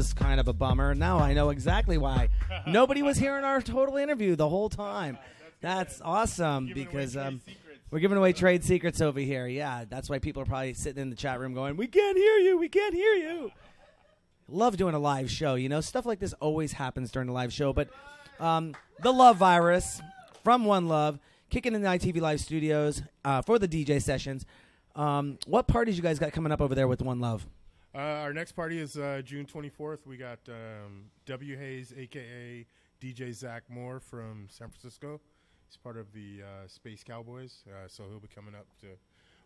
was kind of a bummer. Now I know exactly why. Nobody was hearing our total interview the whole time. That's awesome because um, we're giving away trade secrets over here. Yeah, that's why people are probably sitting in the chat room going, "We can't hear you. We can't hear you." Love doing a live show. You know, stuff like this always happens during a live show. But um, the love virus from One Love kicking in the ITV Live studios uh, for the DJ sessions. Um, what parties you guys got coming up over there with One Love? Uh, our next party is uh, June 24th. We got um, W Hayes, aka DJ Zach Moore from San Francisco. He's part of the uh, Space Cowboys, uh, so he'll be coming up to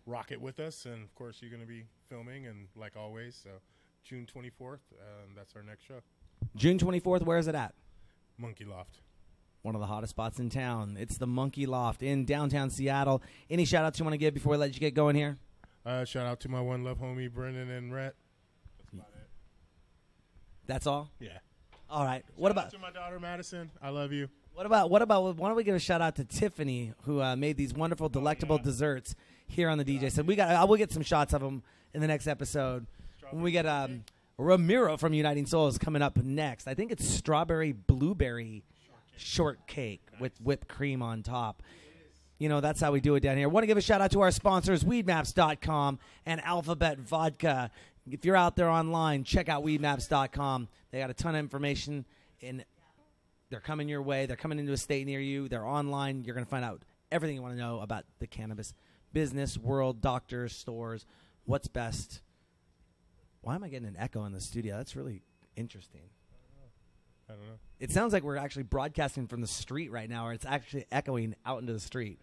rock it with us. And of course, you're going to be filming, and like always, so June 24th, um, that's our next show. June 24th. Where is it at? Monkey Loft. One of the hottest spots in town. It's the Monkey Loft in downtown Seattle. Any shout outs you want to give before we let you get going here? Uh, shout out to my one love homie Brendan and Rhett. That's about it. That's all. Yeah. All right. What Shout out about to my daughter Madison? I love you. what about what about why don't we give a shout out to Tiffany who uh, made these wonderful delectable desserts here on the DJ So We got I will get some shots of them in the next episode. When we get um, Ramiro from Uniting Souls coming up next. I think it's strawberry blueberry shortcake with whipped cream on top. You know, that's how we do it down here. Want to give a shout out to our sponsors, weedmaps.com and Alphabet Vodka. If you're out there online, check out weedmaps.com. They got a ton of information and they're coming your way. They're coming into a state near you. They're online. You're going to find out everything you want to know about the cannabis business, world, doctors, stores, what's best. Why am I getting an echo in the studio? That's really interesting. I don't know. It sounds like we're actually broadcasting from the street right now, or it's actually echoing out into the street.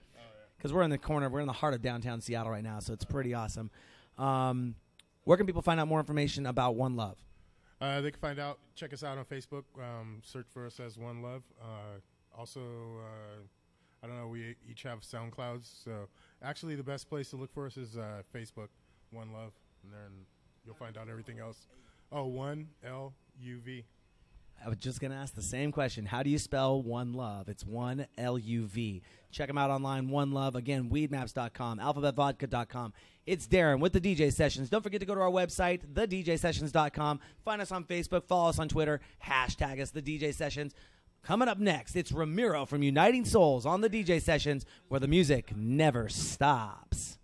Because we're in the corner, we're in the heart of downtown Seattle right now, so it's pretty awesome. Um, where can people find out more information about One Love? Uh, they can find out. Check us out on Facebook. Um, search for us as One Love. Uh, also, uh, I don't know. We each have SoundClouds. So actually, the best place to look for us is uh, Facebook, One Love, and then you'll find out everything else. Oh, one L U V. I was just going to ask the same question. How do you spell One Love? It's one L U V. Check them out online, One Love. Again, weedmaps.com, alphabetvodka.com. It's Darren with the DJ Sessions. Don't forget to go to our website, thedjsessions.com. Find us on Facebook, follow us on Twitter, hashtag us, the DJ Sessions. Coming up next, it's Ramiro from Uniting Souls on the DJ Sessions, where the music never stops.